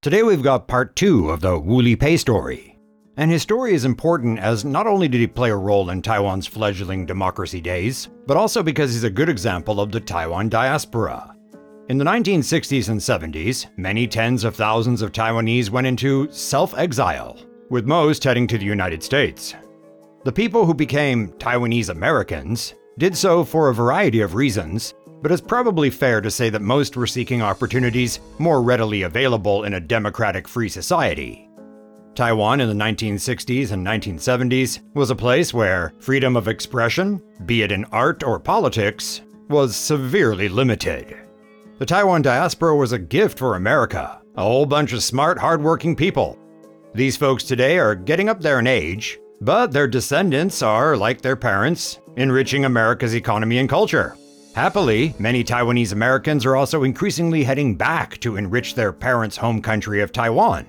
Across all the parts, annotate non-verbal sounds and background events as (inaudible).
Today we've got part two of the Wu Li Pei story. And his story is important as not only did he play a role in Taiwan's fledgling democracy days, but also because he's a good example of the Taiwan diaspora. In the 1960s and 70s, many tens of thousands of Taiwanese went into self exile, with most heading to the United States. The people who became Taiwanese Americans did so for a variety of reasons, but it's probably fair to say that most were seeking opportunities more readily available in a democratic free society. Taiwan in the 1960s and 1970s was a place where freedom of expression, be it in art or politics, was severely limited. The Taiwan diaspora was a gift for America, a whole bunch of smart, hardworking people. These folks today are getting up there in age, but their descendants are, like their parents, enriching America's economy and culture. Happily, many Taiwanese Americans are also increasingly heading back to enrich their parents' home country of Taiwan.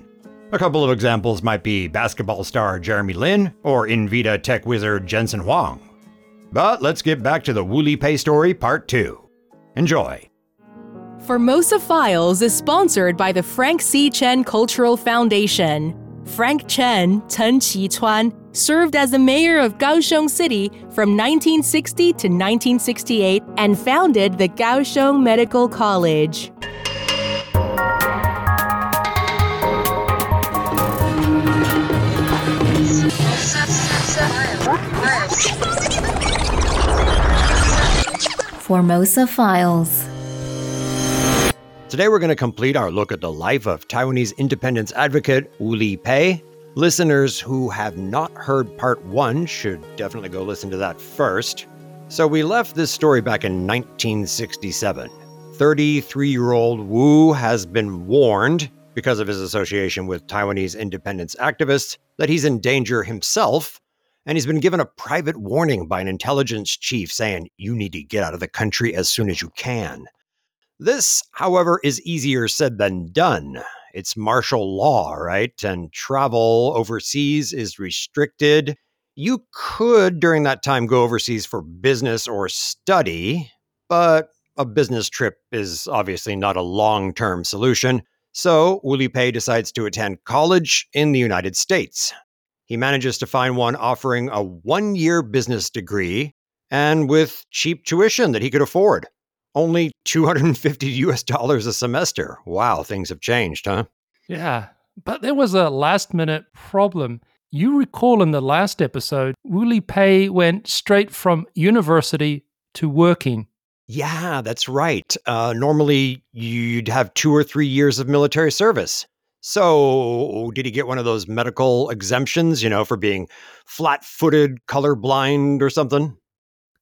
A couple of examples might be basketball star Jeremy Lin or Nvidia tech wizard Jensen Huang. But let's get back to the Li Pei story part 2. Enjoy. Formosa Files is sponsored by the Frank C. Chen Cultural Foundation. Frank Chen, Chen Qi-chuan, served as the mayor of Kaohsiung City from 1960 to 1968 and founded the Kaohsiung Medical College. Formosa Files. Today we're going to complete our look at the life of Taiwanese independence advocate Wu Li Pei. Listeners who have not heard part one should definitely go listen to that first. So we left this story back in 1967. 33 year old Wu has been warned, because of his association with Taiwanese independence activists, that he's in danger himself. And he's been given a private warning by an intelligence chief saying, You need to get out of the country as soon as you can. This, however, is easier said than done. It's martial law, right? And travel overseas is restricted. You could, during that time, go overseas for business or study, but a business trip is obviously not a long term solution. So Li Pei decides to attend college in the United States. He manages to find one offering a one year business degree and with cheap tuition that he could afford. Only 250 US (laughs) dollars a semester. Wow, things have changed, huh? Yeah, but there was a last minute problem. You recall in the last episode, Li Pei went straight from university to working. Yeah, that's right. Uh, normally, you'd have two or three years of military service. So, did he get one of those medical exemptions, you know, for being flat footed, colorblind, or something?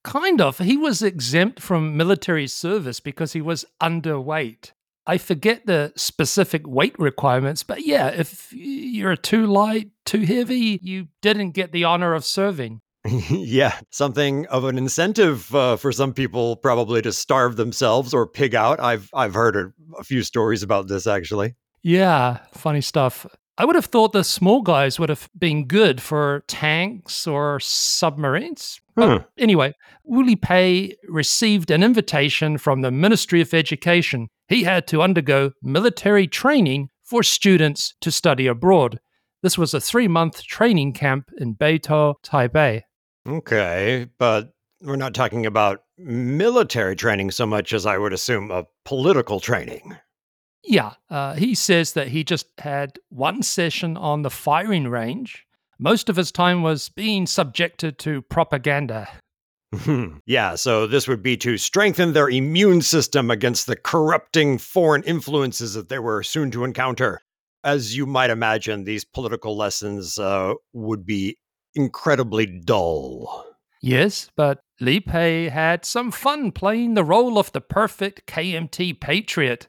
Kind of. He was exempt from military service because he was underweight. I forget the specific weight requirements, but yeah, if you're too light, too heavy, you didn't get the honor of serving. (laughs) yeah, something of an incentive uh, for some people probably to starve themselves or pig out. I've I've heard a, a few stories about this actually. Yeah, funny stuff. I would have thought the small guys would have been good for tanks or submarines. Hmm. anyway, Wu Li Pei received an invitation from the Ministry of Education. He had to undergo military training for students to study abroad. This was a three month training camp in Beitou, Taipei. Okay, but we're not talking about military training so much as I would assume a political training. Yeah, uh, he says that he just had one session on the firing range. Most of his time was being subjected to propaganda. yeah, so this would be to strengthen their immune system against the corrupting foreign influences that they were soon to encounter. As you might imagine, these political lessons uh, would be incredibly dull. Yes, but Li Pei had some fun playing the role of the perfect KMT patriot.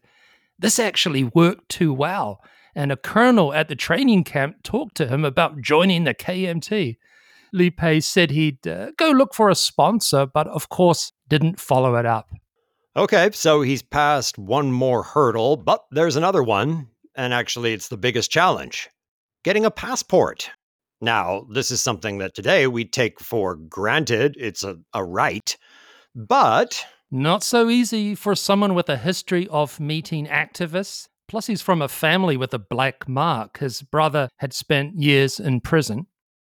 This actually worked too well, and a colonel at the training camp talked to him about joining the KMT. Li Pei said he'd uh, go look for a sponsor, but of course didn't follow it up. Okay, so he's passed one more hurdle, but there's another one, and actually, it's the biggest challenge getting a passport. Now, this is something that today we take for granted, it's a, a right, but Not so easy for someone with a history of meeting activists. Plus, he's from a family with a black mark. His brother had spent years in prison.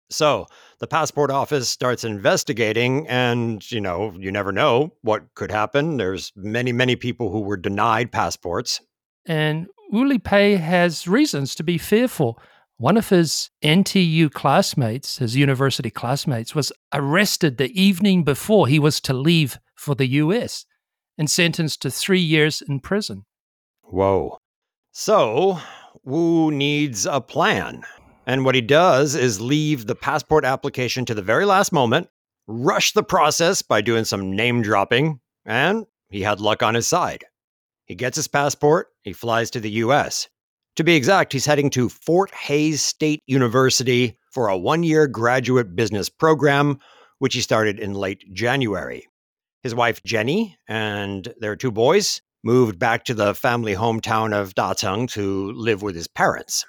So the passport office starts investigating, and you know, you never know what could happen. There's many, many people who were denied passports. And Wu Lipei has reasons to be fearful. One of his NTU classmates, his university classmates, was arrested the evening before he was to leave for the US and sentenced to three years in prison. Whoa. So, Wu needs a plan. And what he does is leave the passport application to the very last moment, rush the process by doing some name dropping, and he had luck on his side. He gets his passport, he flies to the US. To be exact, he's heading to Fort Hays State University for a one year graduate business program, which he started in late January. His wife, Jenny, and their two boys moved back to the family hometown of Dacheng to live with his parents.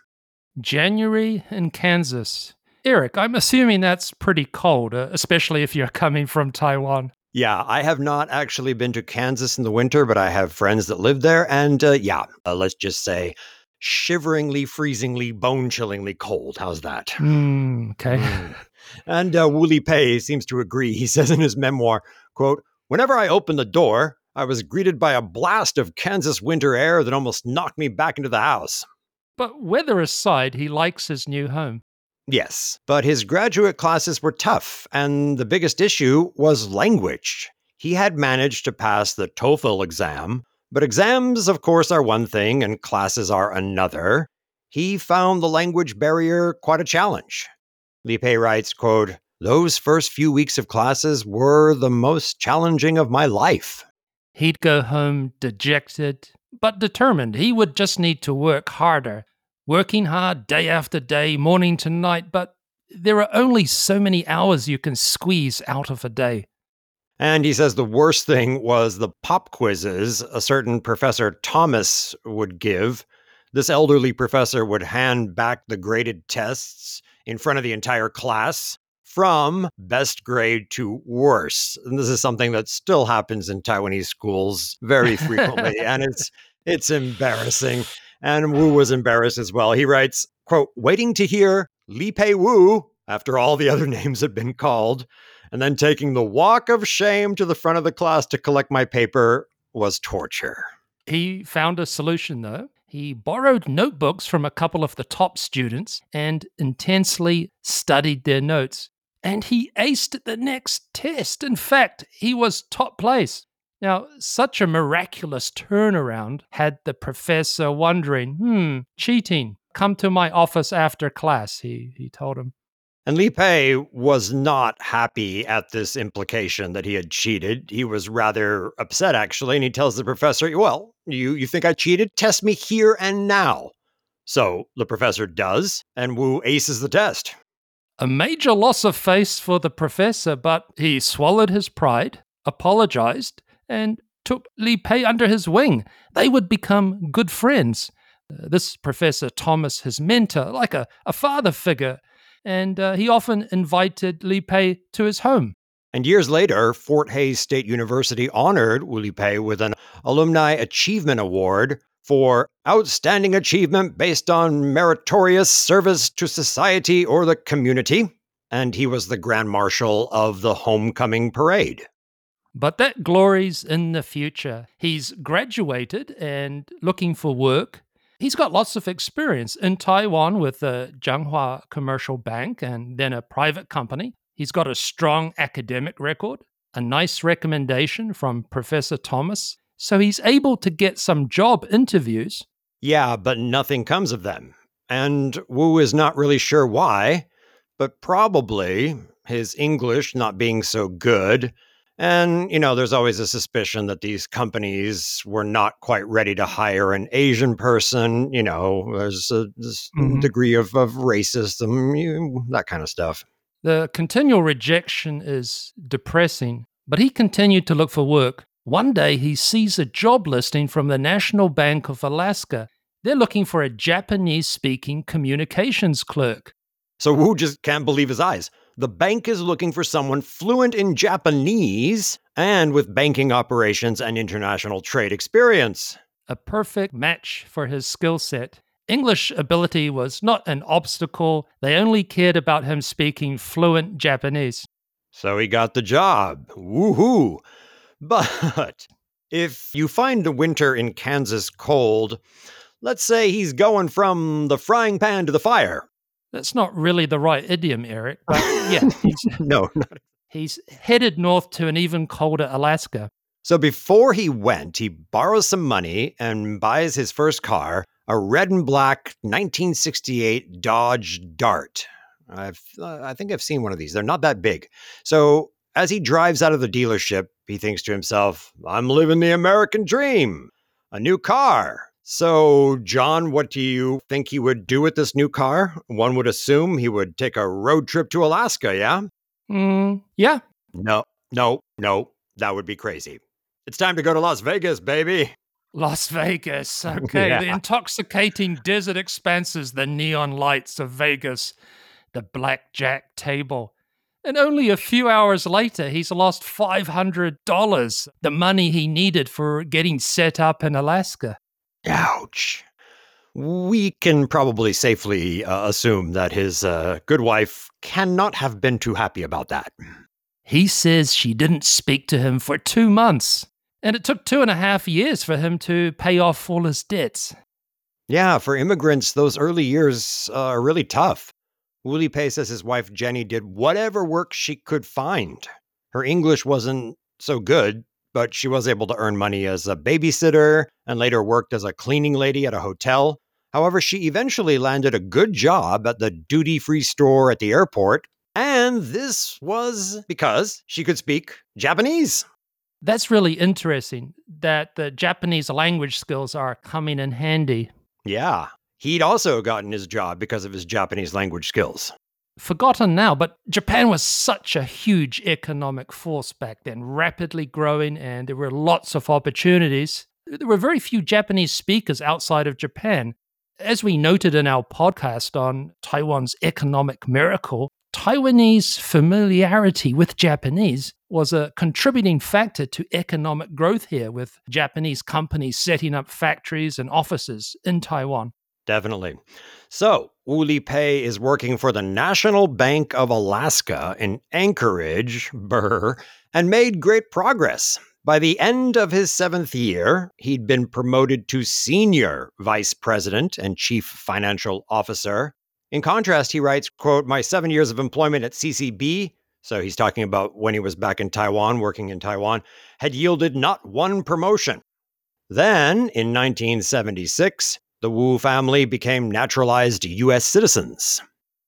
January in Kansas. Eric, I'm assuming that's pretty cold, uh, especially if you're (laughs) coming from Taiwan. Yeah, I have not actually been to Kansas in the winter, but I have friends that live there. And uh, yeah, uh, let's just say shiveringly, freezingly, bone chillingly cold. How's that? Mm, okay. Mm. (laughs) And uh, Wu Lipei seems to agree. He says in his memoir, quote, Whenever I open the door, I was greeted by a blast of Kansas winter air that almost knocked me back into the house. But weather aside, he likes his new home. Yes, but his graduate classes were tough, and the biggest issue was language. He had managed to pass the TOEFL exam, but exams, of course, are one thing and classes are another. He found the language barrier quite a challenge. Lipei writes, quote, Those first few weeks of classes were the most challenging of my life. He'd go home dejected, but determined he would just need to work harder working hard day after day, morning to night, but there are only so many hours you can squeeze out of a day. And he says the worst thing was the pop quizzes a certain Professor Thomas would give. This elderly professor would hand back the graded tests in front of the entire class from best grade to worse. And this is something that still happens in Taiwanese schools very frequently. (laughs) and it's it's embarrassing. And Wu was embarrassed as well. He writes, quote, waiting to hear Li Pei Wu after all the other (laughs) names had been called, and then taking the walk of shame to the front of the class to collect my paper was torture. He found a solution though. He borrowed notebooks from a couple of the top students and intensely studied their notes. And he aced the next test. In fact, he was top place. Now, such a miraculous turnaround had the professor wondering, hmm, cheating. Come to my office after class, he, he told him. And Lipei was not happy at this implication that he had cheated. He was rather upset, actually, and he tells the professor, Well, you, you think I cheated? Test me here and now. So the professor does, and Wu aces the test. A major loss of face for the professor, but he swallowed his pride, apologized, and took Li Pei under his wing. They would become good friends. Uh, this Professor Thomas, his mentor, like a, a father figure, and uh, he often invited Li Pei to his home. And years later, Fort Hays State University honored Wu Lipei with an Alumni Achievement Award for outstanding achievement based on meritorious service to society or the community. And he was the Grand Marshal of the Homecoming Parade. But that glory's in the future. He's graduated and looking for work. He's got lots of experience in Taiwan with the Changhua Commercial Bank and then a private company. He's got a strong academic record, a nice recommendation from Professor Thomas. So he's able to get some job interviews. Yeah, but nothing comes of them. And Wu is not really sure why, but probably his English not being so good and, you know, there's always a suspicion that these companies were not quite ready to hire an Asian person. You know, there's a mm-hmm. degree of, of racism, you, that kind of stuff. The continual rejection is depressing, but he continued to look for work. One day he sees a job listing from the National Bank of Alaska. They're looking for a Japanese speaking communications clerk. So Wu just can't believe his eyes the bank is looking for someone fluent in Japanese and with banking operations and international trade experience. a perfect match for his skill set. English ability was not an obstacle, they only cared about him speaking fluent Japanese. So he got the job. Woohoo! But if you find the winter in Kansas cold, let's say he's going from the frying pan to the fire. That's not really the right idiom, Eric, but (laughs) yeah, he's, No, not he's headed north to an even colder Alaska. So before he went, he borrows some money and buys his first car, a red and black 1968 Dodge Dart. I've, uh, I think I've seen one of these. They're not that big. So as he drives out of the dealership, he thinks to himself, I'm living the American dream, a new car. So, John, what do you think he would do with this new car? One would assume he would take a road trip to Alaska, yeah? Mm, yeah, No, no, no, that would be crazy. It's time to go to Las Vegas, baby. Las Vegas. (laughs) Okay, the intoxicating desert expanses, the neon lights of Vegas, the blackjack table. And only a few hours later, he's lost $500, the money he needed for getting set up in Alaska. Ouch. We can probably safely uh, assume that his uh, good wife cannot have been too happy about that. He says she didn't speak to him for two months, and it took two and a half years for him to pay off all his debts. Yeah, for immigrants, those early years uh, are really tough. Wu Lipei says his wife Jenny did whatever work she could find. Her English wasn't so good, but she was able to earn money as a babysitter and later worked as a cleaning lady at a hotel. However, she eventually landed a good job at the duty free store at the airport. And this was because she could speak Japanese. That's really interesting that the Japanese language skills are coming in handy. Yeah. He'd also gotten his job because of his Japanese language skills. Forgotten now, but Japan was such a huge economic force back then, rapidly growing, and there were lots of opportunities. There were very few Japanese speakers outside of Japan. As we noted in our podcast on Taiwan's economic miracle, Taiwanese familiarity with Japanese was a contributing factor to economic growth here, with Japanese companies setting up factories and offices in Taiwan. Definitely. So, Wu Lipei is working for the National Bank of Alaska in Anchorage, (laughs) Burr, and made great progress. By the end of his seventh year, he'd been promoted to senior vice president and chief financial officer. In contrast, he writes, quote, My seven years of employment at CCB, so he's talking about when he was back in Taiwan, working in Taiwan, had yielded not one promotion. Then, in 1976, the Wu family became naturalized U.S. citizens.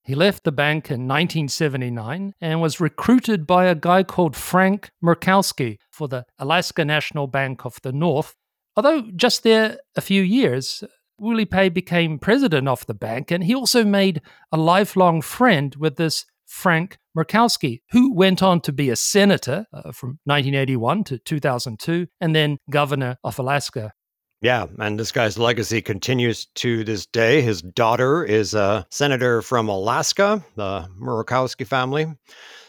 He left the bank in 1979 and was recruited by a guy called Frank Murkowski for the Alaska National Bank of the North. Although just there a few years, Wu Lipei became president of the bank, and he also made a lifelong friend with this Frank Murkowski, who went on to be a senator uh, from 1981 to 2002 and then governor of Alaska. Yeah, and this guy's legacy continues to this day. His daughter is a senator from Alaska, the Murkowski family.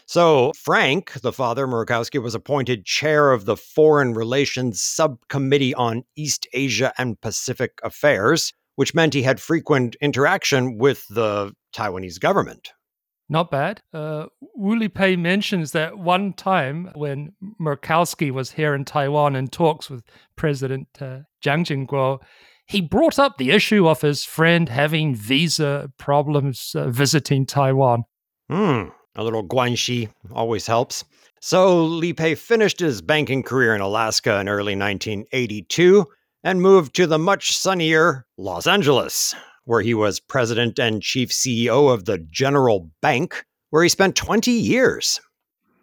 So, Frank, the father, Murkowski, was appointed chair of the Foreign Relations Subcommittee on East Asia and Pacific Affairs, which meant he had frequent interaction with the Taiwanese government. Not bad. Uh, Wu Lipei mentions that one time when Murkowski was here in Taiwan in talks with President uh, Jiang Jingguo, he brought up the issue of his friend having visa problems uh, visiting Taiwan. Hmm, a little guanxi always helps. So Li Pei finished his banking career in Alaska in early 1982 and moved to the much sunnier Los Angeles, where he was president and chief CEO of the General Bank, where he spent 20 years.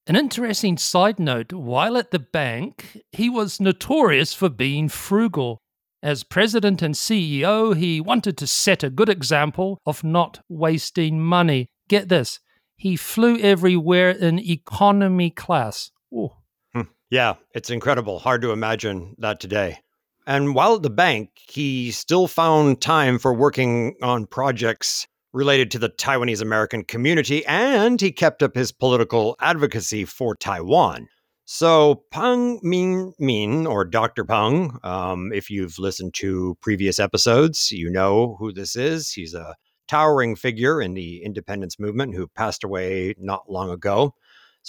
An interesting side note while at the bank, he was notorious for being frugal. As president and CEO, he wanted to set a good example of not wasting money. Get this, he flew everywhere in economy class. Ooh. Hmm. Yeah, it's incredible. Hard to imagine that today. And while at the bank, he still found time for working on projects related to the Taiwanese American community, and he kept up his political advocacy for Taiwan. So, Peng Ming Min, or Dr. Peng, um, if you've listened to previous episodes, you know who this is. He's a towering figure in the independence movement who passed away not long ago.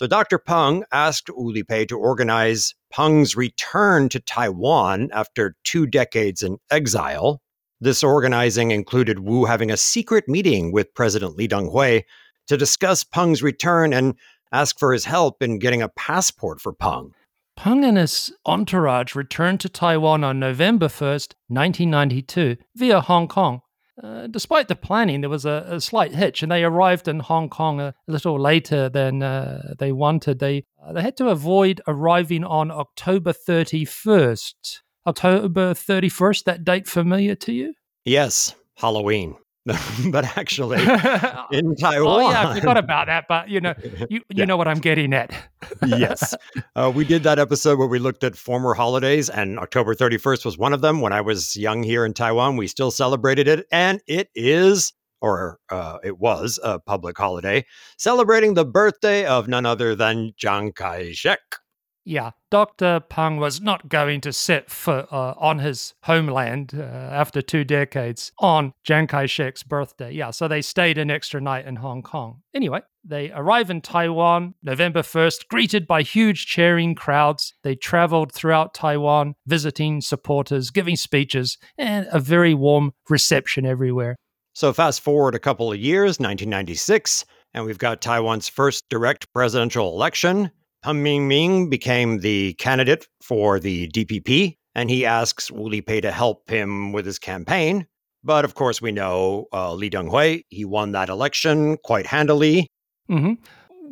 So, Dr. Peng asked Wu Lipei to organize Peng's return to Taiwan after two decades in exile. This organizing included Wu having a secret meeting with President Lee Teng-hui to discuss Peng's return and ask for his help in getting a passport for Peng. Peng and his entourage returned to Taiwan on November 1st, 1992, via Hong Kong. Uh, despite the planning, there was a, a, slight hitch, and they arrived in Hong Kong a, little later than uh, they wanted. They uh, they had to avoid arriving on October 31st. October 31st, that date familiar to you? Yes, Halloween. (laughs) but actually (laughs) (laughs) in Taiwan. Oh yeah, I forgot about that. But you know, you you yeah. know what I'm getting at. yes, uh, we did that episode where we looked at former holidays, and October 31st was one of them. When I was young here in Taiwan, we still celebrated it, and it is. Or uh, it was a public holiday celebrating the birthday of none other than Chiang Kai shek. Yeah, Dr. Peng was not going to set foot uh, on his homeland uh, after two decades on Chiang Kai shek's birthday. Yeah, so they stayed an extra night in Hong Kong. Anyway, they arrive in Taiwan November 1st, greeted by huge cheering crowds. They traveled throughout Taiwan, visiting supporters, giving speeches, and a very warm reception everywhere. So, fast forward a couple of years, 1996, and we've got Taiwan's first direct presidential election. Peng Ming became the candidate for the DPP, and he asks Wu Lipei to help him with his campaign. But of course, we know uh, Lee Teng-hui, he won that election quite handily. Mm-hmm.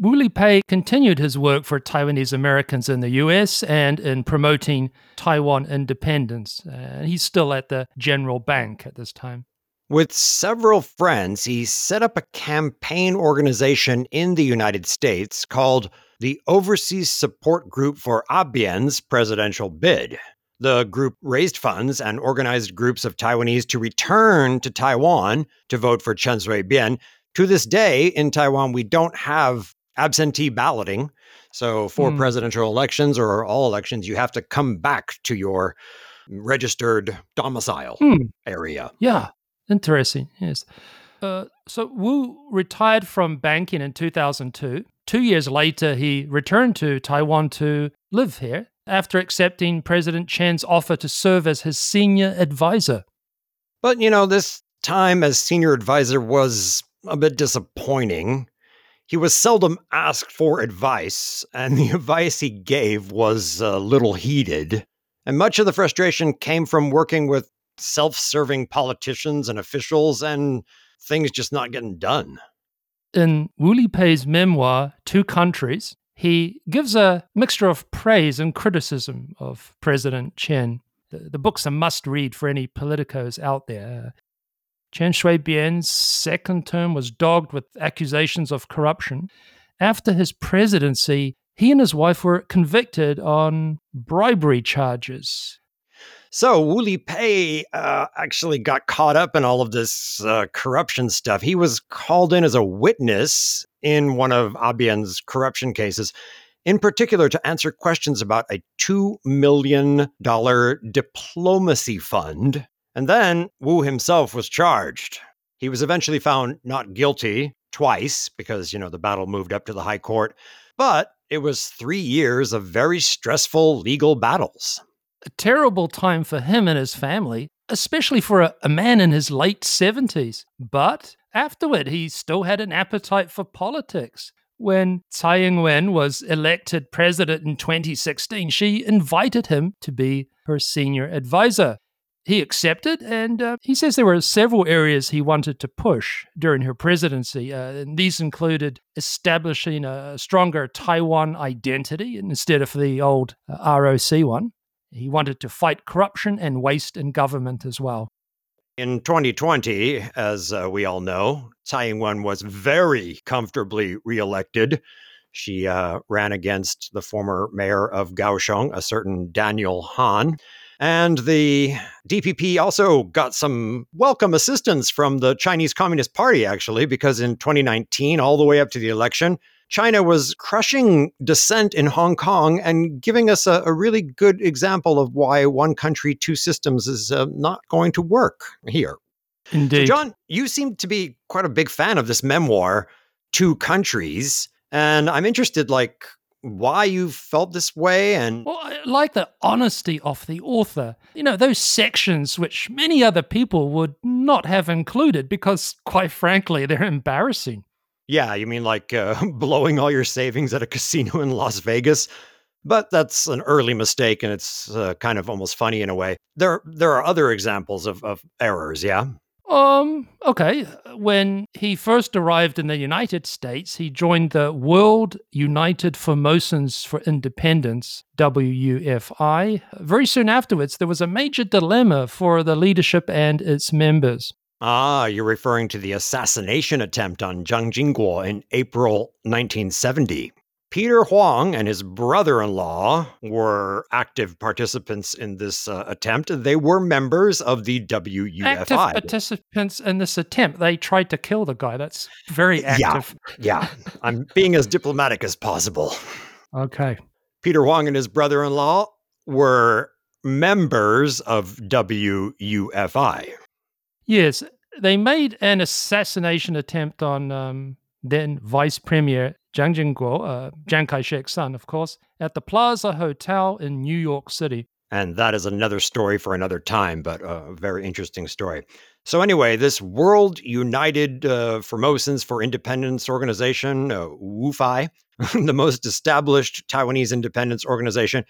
Wu Lipei continued his work for Taiwanese Americans in the US and in promoting Taiwan independence. Uh, he's still at the General Bank at this time. With several friends, he set up a campaign organization in the United States called the Overseas Support Group for Abian's presidential bid. The group raised funds and organized groups of Taiwanese to return to Taiwan to vote for Chen Shui-bian. To this day, in Taiwan, we don't have absentee balloting. So, for mm. presidential elections or all elections, you have to come back to your registered domicile mm. area. Yeah, interesting. Yes. Uh, so Wu retired from banking in 2002 Two years later, he returned to Taiwan to live here after accepting President Chen's offer to serve as his senior advisor. But, you know, this time as senior advisor was a bit disappointing. He was seldom asked for advice, and the (laughs) advice he gave was a little heated. And much of the frustration came from working with self serving politicians and officials and things just not getting done in Wu Lipei's memoir, Two Countries, he gives a mixture of praise and criticism of President Chen. The, the book's a must read for any politicos out there. Chen Shui-bian's second term was dogged with accusations of corruption. After his presidency, he and his wife were convicted on bribery charges. So Wu Lipei uh, actually got caught up in all of this uh, corruption stuff. He was called in as a witness in one of Abian's corruption cases, in particular to answer questions about a $2 million diplomacy fund. And then Wu himself was charged. He was eventually found not guilty twice because, you know, the battle moved up to the high court, but it was three years of very stressful legal battles a terrible time for him and his family, especially for a, a, man in his late 70s. But afterward, he still had an appetite for politics. When Tsai Ing wen was elected president in 2016, she invited him to be her senior advisor. He accepted, and uh, he says there were several areas he wanted to push during her presidency. Uh, and these included establishing a stronger Taiwan identity instead of the old uh, ROC one, he wanted to fight corruption and waste in government as well. In 2020, as uh, we all know, Tsai Ing wen was very comfortably reelected. She uh, ran against the former mayor of Kaohsiung, a certain Daniel Han. And the DPP also got some welcome assistance from the Chinese Communist Party, actually, because in 2019, all the way up to the election, China was crushing dissent in Hong Kong and giving us a, a really good example of why one country, two systems is uh, not going to work here. Indeed. So, John, you seem to be quite a big fan of this memoir, Two Countries. And I'm interested, like, why you felt this way and well, I like the honesty of the author. You know, those sections which many other people would not have included because, quite frankly, they're embarrassing. Yeah, you mean like uh, (laughs) blowing all your savings at a casino in Las Vegas? But that's an early mistake, and it's uh, kind of almost funny in a way. There, there are other examples of, of errors. Yeah. Um, okay. When he first arrived in the United States, he joined the World United Formosans for Independence, WUFI. Very soon afterwards, there was a major dilemma for the leadership and its members. Ah, you're referring to the assassination attempt on Jiang Jingguo in April 1970. Peter Huang and his brother in law were active participants in this uh, attempt. They were members of the WUFI. Active participants in this attempt. They tried to kill the guy. That's very active. Yeah, yeah. I'm being as diplomatic as possible. Okay. Peter Huang and his brother in law were members of WUFI. Yes, they made an assassination attempt on um, then Vice Premier Jiang Jingguo, uh, Chiang Kai shek's son, of course, at the Plaza Hotel in New York City. And that is another story for another time, but a very interesting story. So, anyway, this World United uh, Formosans for Independence organization, uh, WUFI, (laughs) the most established Taiwanese independence organization,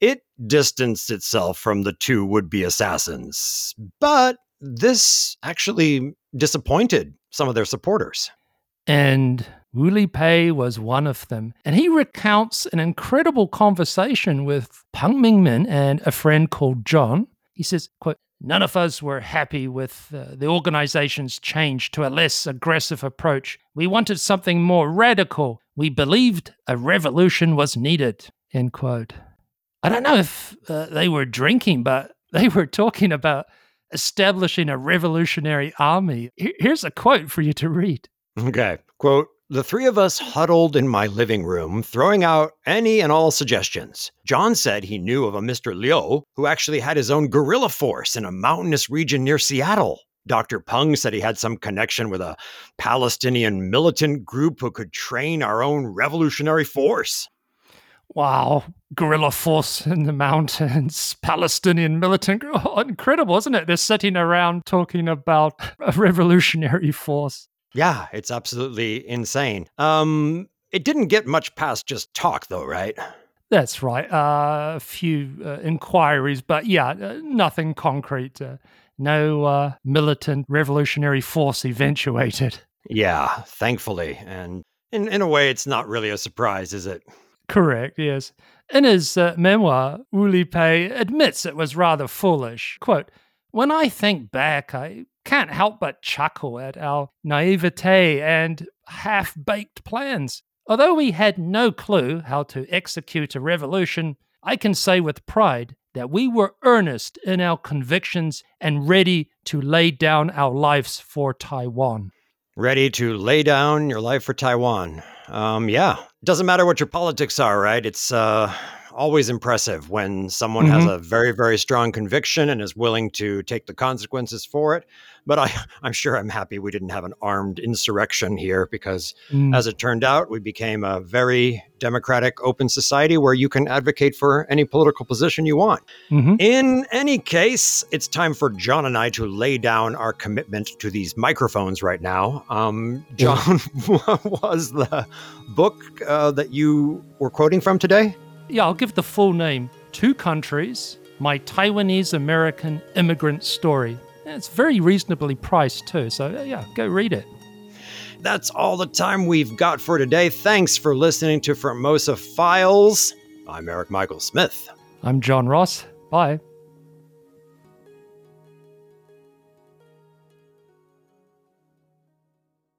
it distanced itself from the two would be assassins. But this actually disappointed some of their supporters. And Wu Lipei was one of them. And he recounts an incredible conversation with Peng Mingmin and a friend called John. He says, quote, None of us were happy with uh, the organization's change to a less aggressive approach. We wanted something more radical. We believed a revolution was needed. End quote. I don't know if uh, they were drinking, but they were talking about establishing a revolutionary army. Here's a quote for you to read. Okay. Quote the three of us huddled in my living room, throwing out any and all suggestions. John said he knew of a Mr. Liu who actually had his own guerrilla force in a mountainous region near Seattle. Dr. Peng said he had some connection with a Palestinian militant group who could train our own revolutionary force. Wow, guerrilla force in the mountains, (laughs) Palestinian militant. Oh, (laughs) incredible, isn't it? They're sitting around talking about a revolutionary force. Yeah, it's absolutely insane. Um, it didn't get much past just talk, though, right? That's right. Uh, a few uh, inquiries, but yeah, uh, nothing concrete. Uh, no uh, militant revolutionary force eventuated. Yeah, thankfully. And in, in a way, it's not really a surprise, is it? Correct, yes. In his uh, memoir, Wu Lipei admits it was rather foolish. Quote, when I think back, I can't help but chuckle at our naivete and half baked plans. Although we had no clue how to execute a revolution, I can say with pride that we were earnest in our convictions and ready to lay down our lives for Taiwan. Ready to lay down your life for Taiwan. Um, yeah, doesn't matter what your politics are, right? It's uh, always impressive when someone mm-hmm. has a very, very strong conviction and is willing to take the consequences for it. But I, (laughs) I'm sure I'm happy we didn't have an armed insurrection here because, mm. as it turned out, we became a very democratic, open society where you can advocate for any political position you want. Mm-hmm. In any case, it's time for John and I to lay down our commitment to these microphones right now. Um, John, (laughs) what was the book uh, that you were quoting from today? Yeah, I'll give the full name Two Countries My Taiwanese American Immigrant Story. It's very reasonably priced too, so uh, yeah, go read it. That's all the time we've got for today. Thanks for listening to Formosa Files. I'm Eric Michael Smith. I'm John Ross. Bye.